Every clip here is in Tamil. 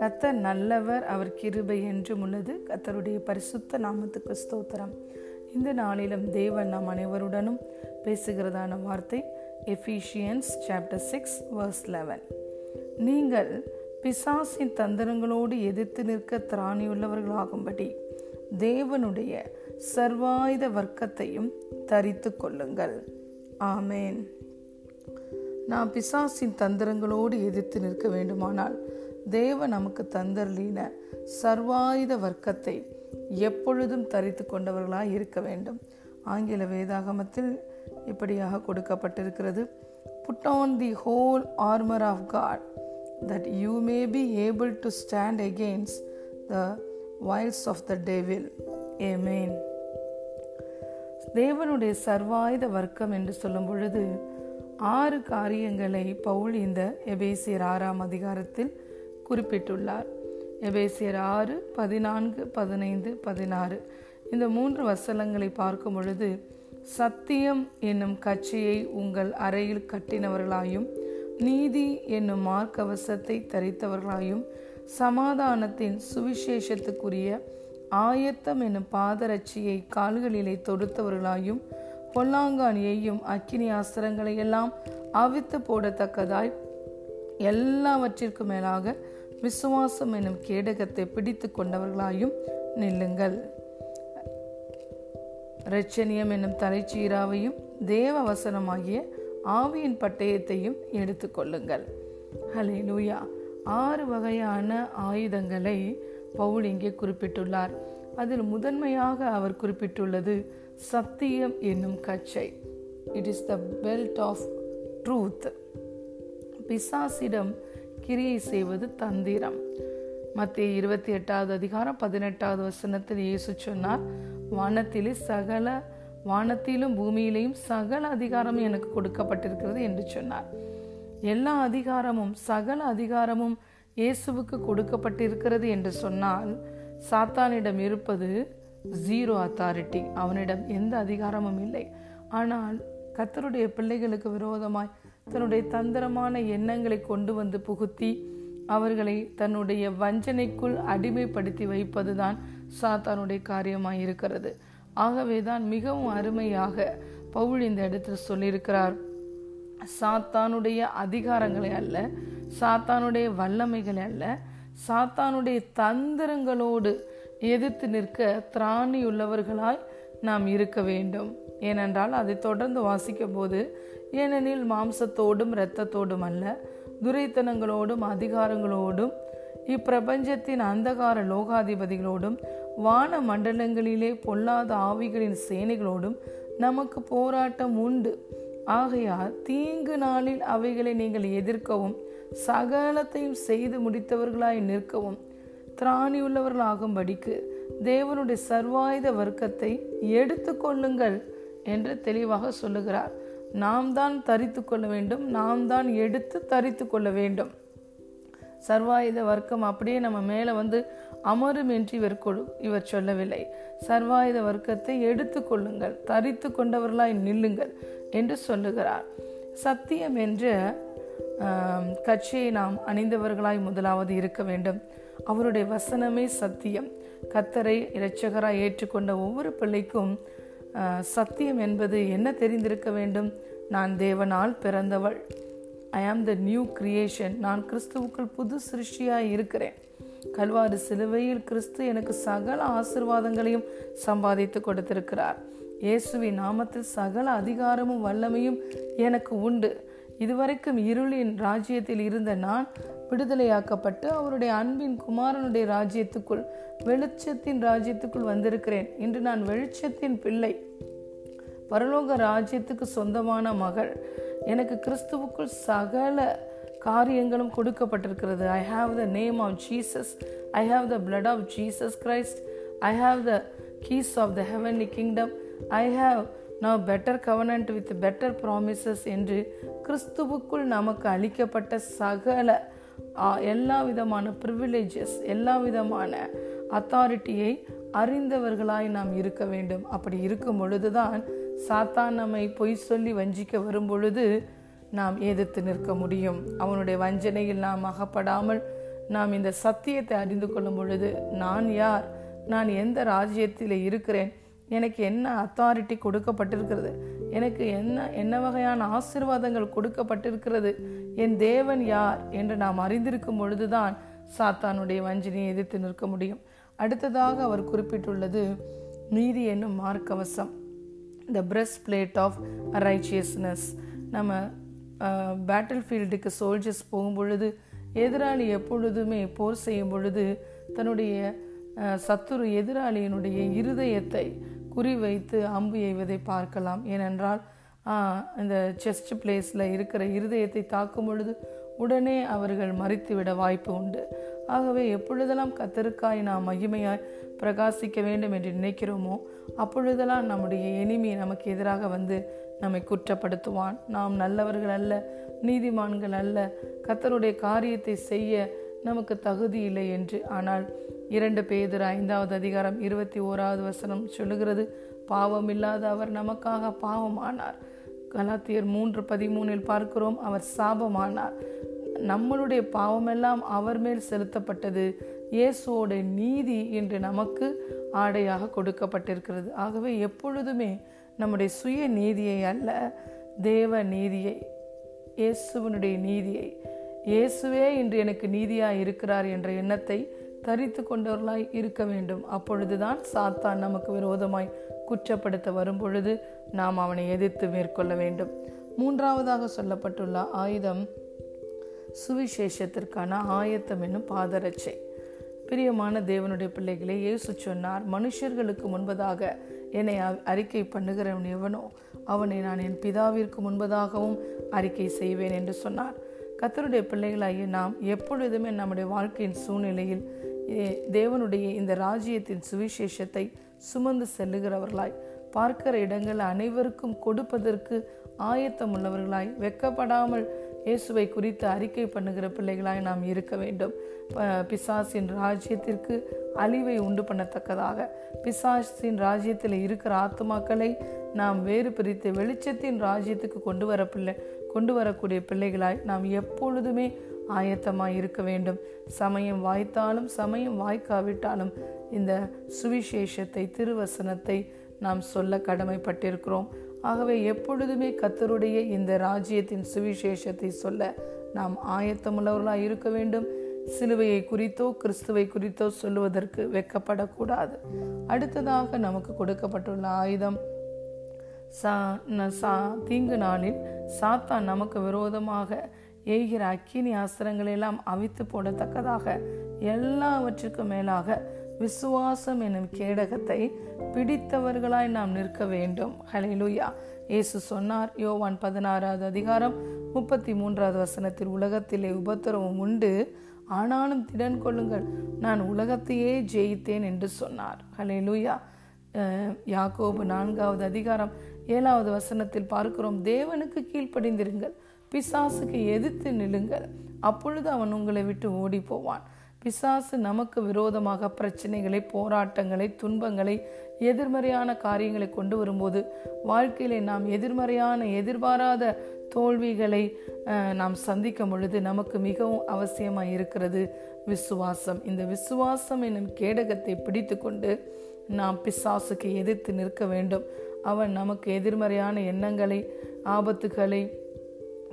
கத்தர் நல்லவர் அவர் கிருபை என்றும் உள்ளது. கத்தருடைய பரிசுத்த நாமத்துக்கு ஸ்தோத்திரம். இந்த நாளிலும் தேவன் நாம் அனைவருடனும் பேசுகிறதான வார்த்தை Ephesians chapter six verse eleven நீங்கள் பிசாசின் தந்திரங்களோடு எதிர்த்து நிற்க திராணியுள்ளவர்களாகும்படி தேவனுடைய சர்வாயுத வர்க்கத்தையும் தரித்து கொள்ளுங்கள். ஆமேன். நாம் பிசாசின் தந்திரங்களோடு எதிர்த்து நிற்க வேண்டுமானால் தேவ நமக்கு தந்தர்லீன சர்வாயுத வர்க்கத்தை எப்பொழுதும் தரித்து கொண்டவர்களாய் இருக்க வேண்டும். ஆங்கில வேதாகமத்தில் இப்படியாக கொடுக்கப்பட்டிருக்கிறது. Put on the whole armour of God that you may be able to stand against the wiles of the devil amen தேவனுடைய சர்வாயுத வர்க்கம் என்று சொல்லும் பொழுது ஆறு காரியங்களை பவுல் இந்த எபேசியர் ஆறாம் அதிகாரத்தில் குறிப்பிட்டுள்ளார். எபேசியர் ஆறு பதினான்கு பதினைந்து பதினாறு. இந்த மூன்று வசனங்களை பார்க்கும் பொழுது சத்தியம் என்னும் கட்சியை உங்கள் அறையில் கட்டினவர்களாயும் நீதி என்னும் மார்க்கவசத்தை தரித்தவர்களாயும் சமாதானத்தின் சுவிசேஷத்துக்குரிய ஆயத்தம் என்னும் பாதரட்சியை கால்களிலே தொடுத்தவர்களாயும் பொல்லாங்கானியையும் அக்கினி அஸ்திரங்களை எல்லாம் அவித்து போடத்தக்கதாய் எல்லாவற்றிற்கும் மேலாக விசுவாசம் எனும் கேடகத்தை பிடித்து கொண்டவர்களாயும் நில்லுங்கள். ரச்சனியம் என்னும் தலைச்சீராவையும் தேவ வசனமாகிய ஆவியின் பட்டயத்தையும் எடுத்துக்கொள்ளுங்கள் ஹலே லூயா ஆறு வகையான ஆயுதங்களை பவுல் இங்கே குறிப்பிட்டுள்ளார். அதில் முதன்மையாக அவர் குறிப்பிட்டுள்ளது சத்தியம் என்னும் கச்சை. It is the belt of truth பிசாசிடம் கிரியை செய்வது தந்திரம். மத்திய இருபத்தி எட்டாவது அதிகாரம் பதினெட்டாவது வசனத்தில் இயேசு சொன்னார் வானத்திலே சகல வானத்திலும் பூமியிலையும் சகல அதிகாரம் எனக்கு கொடுக்கப்பட்டிருக்கிறது என்று சொன்னார். எல்லா அதிகாரமும் சகல அதிகாரமும் இயேசுவுக்கு கொடுக்கப்பட்டிருக்கிறது என்று சொன்னால் சாத்தானிடம் இருப்பது ஜீரோ அத்தாரிட்டி அவனிடம் எந்த அதிகாரமும் இல்லை. ஆனால் கத்தருடைய பிள்ளைகளுக்கு விரோதமாய் தன்னுடைய தந்திரமான எண்ணங்களை கொண்டு வந்து புகுத்தி அவர்களை தன்னுடைய வஞ்சனைக்குள் அடிமைப்படுத்தி வைப்பதுதான் சாத்தானுடைய காரியமாய் இருக்கிறது. ஆகவேதான் மிகவும் அருமையாக பவுல் இந்த இடத்தில் சொல்லியிருக்கிறார். சாத்தானுடைய அதிகாரங்களை அல்ல சாத்தானுடைய வல்லமைகளை அல்ல சாத்தானுடைய தந்திரங்களோடு எதிர்த்து நிற்க திராணி உள்ளவர்களாய் நாம் இருக்க வேண்டும். ஏனென்றால் அதை தொடர்ந்து வாசிக்கும் போது ஏனெனில் மாம்சத்தோடும் இரத்தத்தோடும் அல்ல துரைத்தனங்களோடும் அதிகாரங்களோடும் இப்பிரபஞ்சத்தின் அந்தகார லோகாதிபதிகளோடும் வான மண்டலங்களிலே பொல்லாத ஆவிகளின் சேனைகளோடும் நமக்கு போராட்டம் உண்டு. ஆகையால் தீங்கு நாளில் அவைகளை நீங்கள் எதிர்க்கவும் சகலத்தையும் செய்து முடித்தவர்களாய் நிற்கவும் திராணியுள்ளவர்களாகும்படிக்கு தேவனுடைய சர்வாயுத வர்க்கத்தை எடுத்துக்கொள்ளுங்கள் என்று தெளிவாக சொல்லுகிறார். நாம் தான் தரித்து கொள்ள வேண்டும் நாம் தான் எடுத்து தரித்து கொள்ள வேண்டும். சர்வாயுத வர்க்கம் அப்படியே நம்ம மேலே வந்து அமரும் என்று இவர் கொடு இவர் சொல்லவில்லை. சர்வாயுத வர்க்கத்தை எடுத்து கொள்ளுங்கள் தரித்து கொண்டவர்களாய் நில்லுங்கள் என்று சொல்லுகிறார். சத்தியம் என்ற கட்சியை நாம் அணிந்தவர்களாய் முதலாவது இருக்க வேண்டும். அவருடைய வசனமே சத்தியம். கத்தரை இரட்சகராய் ஏற்றுக்கொண்ட ஒவ்வொரு பிள்ளைக்கும் சத்தியம் என்பது என்ன தெரிந்திருக்க வேண்டும்? நான் தேவனால் பிறந்தவள். ஐ ஆம் த நியூ கிரியேஷன் நான் கிறிஸ்துவுக்குள் புது சிருஷ்டியாய் இருக்கிறேன். கல்வாறு சிலுவையில் கிறிஸ்து எனக்கு சகல ஆசிர்வாதங்களையும் சம்பாதித்து கொடுத்திருக்கிறார். இயேசுவின் நாமத்தில் சகல அதிகாரமும் வல்லமையும் எனக்கு உண்டு. இதுவரைக்கும் இருளின் ராஜ்யத்தில் இருந்த நான் விடுதலையாக்கப்பட்டு அவருடைய அன்பின் குமாரனுடைய ராஜ்யத்துக்குள் வெளிச்சத்தின் ராஜ்யத்துக்குள் வந்திருக்கிறேன். இன்று நான் வெளிச்சத்தின் பிள்ளை. பரலோக ராஜ்யத்துக்கு சொந்தமான மகள். எனக்கு கிறிஸ்துவுக்குள் சகல காரியங்களும் கொடுக்கப்பட்டிருக்கிறது. I have the name of Jesus I have the blood of Jesus Christ I have the keys of the heavenly kingdom I have now better covenant with better promises என்று கிறிஸ்துவுக்குள் நமக்கு அளிக்கப்பட்ட சகல எல்லா விதமான ப்ரிவிலேஜஸ் எல்லா விதமான அத்தாரிட்டியை அறிந்தவர்களாய் நாம் இருக்க வேண்டும். அப்படி இருக்கும் பொழுதுதான் சாத்தான் நம்மை பொய் சொல்லி வஞ்சிக்க வரும் பொழுது நாம் எதிர்த்து நிற்க முடியும். அவனுடைய வஞ்சனையில் நாம் அகப்படாமல் நாம் இந்த சத்தியத்தை அறிந்து கொள்ளும் பொழுது நான் யார்? நான் எந்த ராஜ்யத்தில் இருக்கிறேன்? எனக்கு என்ன அத்தாரிட்டி கொடுக்கப்பட்டிருக்கிறது? எனக்கு என்ன என்ன வகையான ஆசிர்வாதங்கள் கொடுக்கப்பட்டிருக்கிறது? என் தேவன் யார் என்று நாம் அறிந்திருக்கும் பொழுதுதான் சாத்தானுடைய வஞ்சனையை எதிர்த்து நிற்க முடியும். அடுத்ததாக அவர் குறிப்பிட்டுள்ளது நீதி என்னும் மார்க்கவசம். The breast plate of righteousness நம்ம பேட்டில் ஃபீல்டுக்கு சோல்ஜர்ஸ் போகும் பொழுது எதிராளி எப்பொழுதுமே போர் செய்யும் பொழுது தன்னுடைய சத்துரு எதிராளியினுடைய இருதயத்தை குறி வைத்து அம்பு எய்வதை பார்க்கலாம். ஏனென்றால் இந்த செஸ்ட் பிளேஸில் இருக்கிற இருதயத்தை தாக்கும் பொழுது உடனே அவர்கள் மறித்துவிட வாய்ப்பு உண்டு. ஆகவே எப்பொழுதெல்லாம் கத்தருக்காய் நாம் மகிமையாய் பிரகாசிக்க வேண்டும் என்று நினைக்கிறோமோ அப்பொழுதெல்லாம் நம்முடைய எளிமை நமக்கு எதிராக வந்து நம்மை குற்றப்படுத்துவான். நாம் நல்லவர்கள் அல்ல நீதிமான்கள் அல்ல கத்தருடைய காரியத்தை செய்ய நமக்கு தகுதி இல்லை என்று. ஆனால் இரண்டு பேதர் ஐந்தாவது அதிகாரம் இருபத்தி ஓராவது வசனம் சொல்லுகிறது பாவம் இல்லாத அவர் நமக்காக பாவமானார். கலாத்தியர் மூன்று பதிமூனில் பார்க்கிறோம் அவர் சாபமானார். நம்மளுடைய பாவமெல்லாம் அவர் மேல் செலுத்தப்பட்டது. இயேசுவோட நீதி என்று நமக்கு ஆடையாக கொடுக்கப்பட்டிருக்கிறது. ஆகவே எப்பொழுதுமே நம்முடைய சுய நீதியை அல்ல தேவ நீதியை இயேசுவனுடைய நீதியை. இயேசுவே இன்று எனக்கு நீதியாக இருக்கிறார் என்ற எண்ணத்தை தரித்து கொண்டவர்களாய் இருக்க வேண்டும். அப்பொழுதுதான் சாத்தான் நமக்கு விரோதமாய் குற்றப்படுத்த வரும்பொழுது நாம் அவனை எதிர்த்து மேற்கொள்ள வேண்டும். மூன்றாவதாக சொல்லப்பட்டுள்ள ஆயுதம் சுவிசேஷத்திற்கான ஆயத்தம் என்னும் பாதரட்சை. பிரியமான தேவனுடைய பிள்ளைகளை இயேசு சொன்னார் மனுஷர்களுக்கு முன்பதாக என்னை அறிக்கை பண்ணுகிறவன் எவனோ அவனை நான் என் பிதாவிற்கு முன்பதாகவும் அறிக்கை செய்வேன் என்று சொன்னார். கத்தருடைய பிள்ளைகளாகிய நாம் எப்பொழுதுமே நம்முடைய வாழ்க்கையின் சூழ்நிலையில் தேவனுடைய இந்த ராஜ்யத்தின் சுவிசேஷத்தை சுமந்து செல்லுகிறவர்களாய் பார்க்கிற இடங்கள் அனைவருக்கும் கொடுப்பதற்கு ஆயத்தம் உள்ளவர்களாய் வெக்கப்படாமல் இயேசுவை குறித்து அறிக்கை பண்ணுகிற பிள்ளைகளாய் நாம் இருக்க வேண்டும். பிசாசின் ராஜ்யத்திற்கு அழிவை உண்டு பண்ணத்தக்கதாக. பிசாசின் ராஜ்யத்தில் இருக்கிற ஆத்மாக்களை நாம் வேறு பிரித்து வெளிச்சத்தின் ராஜ்யத்துக்கு கொண்டு வர பிள்ளை கொண்டு வரக்கூடிய பிள்ளைகளாய் நாம் எப்பொழுதுமே ஆயத்தமாக இருக்க வேண்டும். சமயம் வாய்த்தாலும் சமயம் வாய்க்காவிட்டாலும் இந்த சுவிசேஷத்தை திருவசனத்தை நாம் சொல்ல கடமைப்பட்டிருக்கிறோம். ஆகவே எப்பொழுதுமே கத்தருடைய இந்த ராஜ்யத்தின் சுவிசேஷத்தை சொல்ல நாம் ஆயத்தமுள்ளவர்களாக இருக்க வேண்டும். சிலுவையை குறித்தோ கிறிஸ்துவை குறித்தோ சொல்லுவதற்கு வெக்கப்படக்கூடாது. அடுத்ததாக நமக்கு கொடுக்கப்பட்டுள்ள ஆயுதம் சா தீங்கு நாளில் சாத்தான் நமக்கு விரோதமாக எய்கிற அக்கினி அஸ்திரங்களெல்லாம் அவித்து போடத்தக்கதாக எல்லாவற்றிற்கும் மேலாக விசுவாசம் எனும் கேடகத்தை பிடித்தவர்களாய் நாம் நிற்க வேண்டும். ஹலிலுயா இயேசு சொன்னார் யோவான் பதினாறாவது அதிகாரம் முப்பத்தி மூன்றாவது வசனத்தில் உலகத்திலே உபத்திரவம் உண்டு ஆனாலும் திடன் கொள்ளுங்கள். நான் உலகத்தையே ஜெயித்தேன் என்று சொன்னார். ஹலிலுயா யாக்கோபு நான்காவது அதிகாரம் ஏழாவது வசனத்தில் பார்க்கிறோம் தேவனுக்கு கீழ்ப்படிந்திருங்கள். பிசாசுக்கு எதிர்த்து நிலுங்கள். அப்பொழுது அவன் உங்களை விட்டு ஓடி போவான் பிசாசு நமக்கு விரோதமாக பிரச்சனைகளை போராட்டங்களை துன்பங்களை எதிர்மறையான காரியங்களை கொண்டு வரும்போது வாழ்க்கையில நாம் எதிர்மறையான எதிர்பாராத தோல்விகளை நாம் சந்திக்கும் பொழுது நமக்கு மிகவும் அவசியமாக இருக்கிறது விசுவாசம். இந்த விசுவாசம் என்னும் கேடகத்தை பிடித்து கொண்டு நாம் பிசாசுக்கு எதிர்த்து நிற்க வேண்டும். அவன் நமக்கு எதிர்மறையான எண்ணங்களை ஆபத்துகளை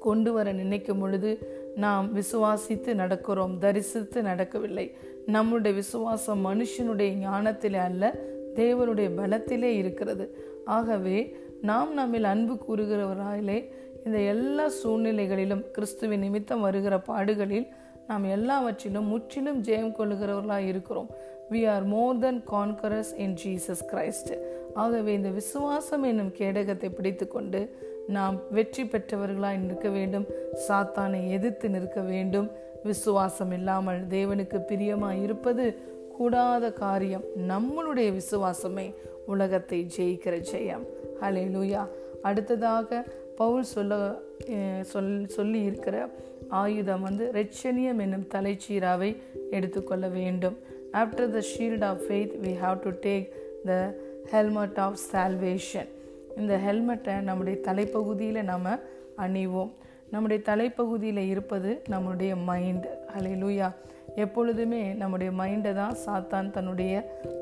கொண்டு வர நினைக்கும் பொழுது நாம் விசுவாசித்து நடக்கிறோம் தரிசித்து நடக்கவில்லை. நம்முடைய விசுவாசம் மனுஷனுடைய ஞானத்திலே அல்ல தேவனுடைய பலத்திலே இருக்கிறது. ஆகவே நாம் நம்மில் அன்பு கூறுகிறவராயிலே இந்த எல்லா சூழ்நிலைகளிலும் கிறிஸ்துவின் நிமித்தம் வருகிற பாடுகளில் நாம் எல்லாவற்றிலும் முற்றிலும் ஜெயம் கொள்ளுகிறவர்களாக இருக்கிறோம். We are more than conquerors in Jesus Christ ஆகவே இந்த விசுவாசம் என்னும் கேடகத்தை பிடித்து கொண்டு நாம் வெற்றி பெற்றவர்களாய் நிற்க வேண்டும். சாத்தானை எதிர்த்து நிற்க வேண்டும். விசுவாசம் இல்லாமல் தேவனுக்கு பிரியமாய் இருப்பது கூடாத காரியம். நம்மளுடைய விசுவாசமே உலகத்தை ஜெயிக்கிற ஜெயம். ஹலே லூயா அடுத்ததாக பவுல் சொல்ல சொல் சொல்லி இருக்கிற ஆயுதம் வந்து ரெச்சனியம் என்னும் தலைச்சீராவை எடுத்துக்கொள்ள வேண்டும். After the shield of faith we have to take the helmet of salvation இந்த ஹெல்மெட்டை நம்முடைய தலைப்பகுதியில் நம்ம அணிவோம். நம்முடைய தலைப்பகுதியில் இருப்பது நம்முடைய மைண்டு ஹalleluya எப்பொழுதுமே நம்முடைய மைண்டை தான் சாத்தான் தன்னுடைய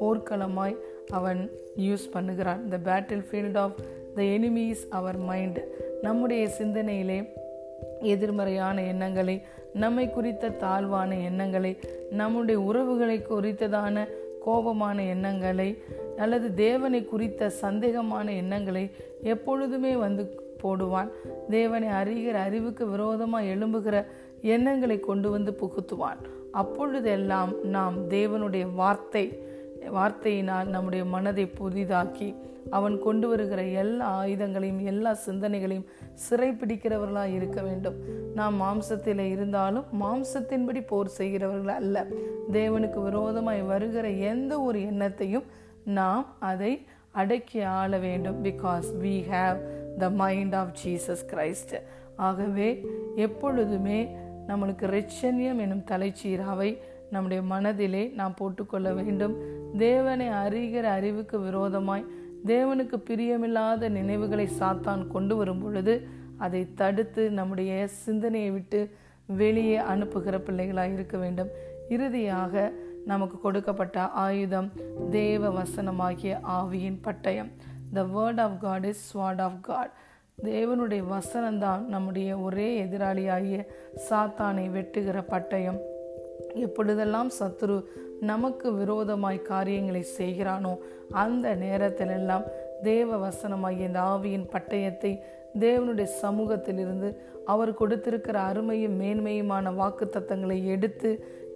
போர்க்களமாய் அவன் யூஸ் பண்ணுகிறான். The battlefield of the enemies our mind நம்முடைய சிந்தனையிலே எதிர்மறையான எண்ணங்களை நம்மை குறித்த தாழ்வான எண்ணங்களை நம்முடைய உறவுகளை குறித்ததான கோபமான எண்ணங்களை அல்லது தேவனை குறித்த சந்தேகமான எண்ணங்களை எப்பொழுதுமே வந்து போடுவான். தேவனை அறிகிற அறிவுக்கு விரோதமாக எழும்புகிற எண்ணங்களை கொண்டு வந்து புகுத்துவான். அப்பொழுதெல்லாம் நாம் தேவனுடைய வார்த்தை வார்த்தையினால் நம்முடைய மனதை புதிதாக்கி அவன் கொண்டு வருகிற எல்லா ஆயுதங்களையும் எல்லா சிந்தனைகளையும் சிறைப்பிடிக்கிறவர்களாக இருக்க வேண்டும். நாம் மாம்சத்தில் இருந்தாலும் மாம்சத்தின்படி போர் செய்கிறவர்கள் அல்ல. தேவனுக்கு விரோதமாய் வருகிற எந்த ஒரு எண்ணத்தையும் நாம் அதை அடக்கி ஆள வேண்டும் because we have the mind of Jesus Christ ஆகவே எப்பொழுதுமே நம்மளுக்கு ரெச்சன்யம் எனும் தலைச்சீராவை நம்முடைய மனதிலே நாம் போட்டுக்கொள்ள வேண்டும். தேவனை அறிகிற அறிவுக்கு விரோதமாய் தேவனுக்கு பிரியமில்லாத நினைவுகளை சாத்தான் கொண்டு வரும் பொழுது அதை தடுத்து நம்முடைய சிந்தனையை விட்டு வெளியே அனுப்புகிற பிள்ளைகளாக இருக்க வேண்டும். இறுதியாக நமக்கு கொடுக்கப்பட்ட ஆயுதம் தேவ வசனமாகிய ஆவியின் பட்டயம். The word of God is sword of God தேவனுடைய வசனம்தான் நம்முடைய ஒரே எதிராளியாகிய சாத்தானை வெட்டுகிற பட்டயம். எப்பொழுதெல்லாம் சத்துரு நமக்கு விரோதமாய் காரியங்களை செய்கிறானோ அந்த நேரத்திலெல்லாம் தேவ வசனமாகிய இந்த ஆவியின் பட்டயத்தை தேவனுடைய சமூகத்திலிருந்து அவர் கொடுத்திருக்கிற அருமையும் மேன்மையுமான வாக்கு தத்தங்களை எடுத்து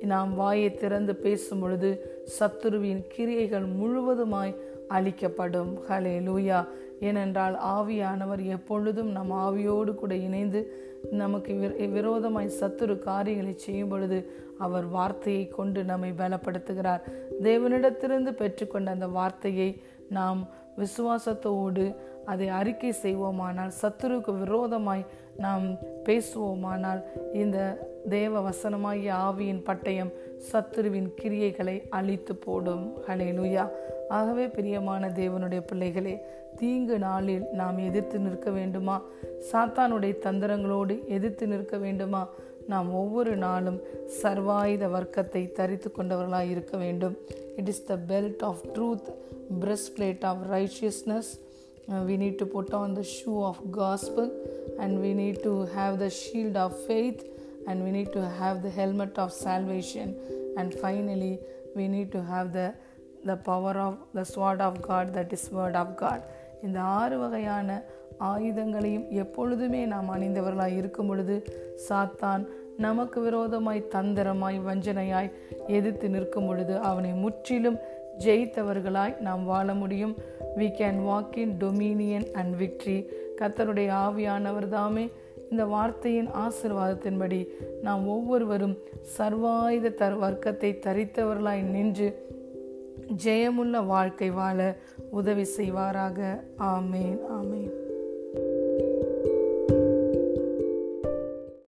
நாம் வாயை திறந்து பேசும் பொழுது சத்துருவின் கிரியைகள் முழுவதுமாய் அளிக்கப்படும். ஹலே லூயா ஏனென்றால் ஆவியானவர் எப்பொழுதும் நம் ஆவியோடு கூட இணைந்து நமக்கு விரோதமாய் சத்துரு காரியங்களை செய்யும் பொழுது அவர் வார்த்தையை கொண்டு நம்மை பலப்படுத்துகிறார். தேவனிடத்திலிருந்து பெற்றுக்கொண்ட அந்த வார்த்தையை நாம் விசுவாசத்தோடு அதை அறிக்கை செய்வோமானால் சத்துருக்கு விரோதமாய் நாம் பேசுவோமானால் இந்த தேவ வசனமாகிய ஆவியின் பட்டயம் சத்துருவின் கிரியைகளை அழித்து போடும். ஹலேலுயா ஆகவே பிரியமான தேவனுடைய பிள்ளைகளே தீங்கு நாளில் நாம் எதிர்த்து நிற்க வேண்டுமா? சாத்தானுடைய தந்திரங்களோடு எதிர்த்து நிற்க வேண்டுமா? நாம் ஒவ்வொரு நாளும் சர்வாயுத வர்க்கத்தை தரித்து கொண்டவர்களாக இருக்க வேண்டும். It is the belt of truth breastplate of righteousness we need to put on the shoe of gospel and we need to have the shield of faith. And we need to have the helmet of salvation. And finally we need to have the the power of the sword of god that is word of god. இந்த ஆறு வகையான ஆயுதங்களையும் எப்பொழுதுமே நாம் அணிந்தவர்களாய் இருக்கும் பொழுது சாத்தான் நமக்கு விரோதமாய் தந்திரமாய் வஞ்சனையாய் எதிர்த்து நிற்கும் பொழுது அவனை முற்றிலும் ஜெயித்தவர்களாய் நாம் வாழ முடியும். We can walk in dominion and victory கத்தருடைய ஆவியானவர் தாமே இந்த வார்த்தையின் ஆசிர்வாதத்தின்படி நாம் ஒவ்வொருவரும் சர்வாயுத தர் வர்க்கத்தை தரித்தவர்களாய் நின்று ஜெயமுள்ள வாழ்க்கை வாழ உதவி செய்வாராக. ஆமேன் ஆமேன்.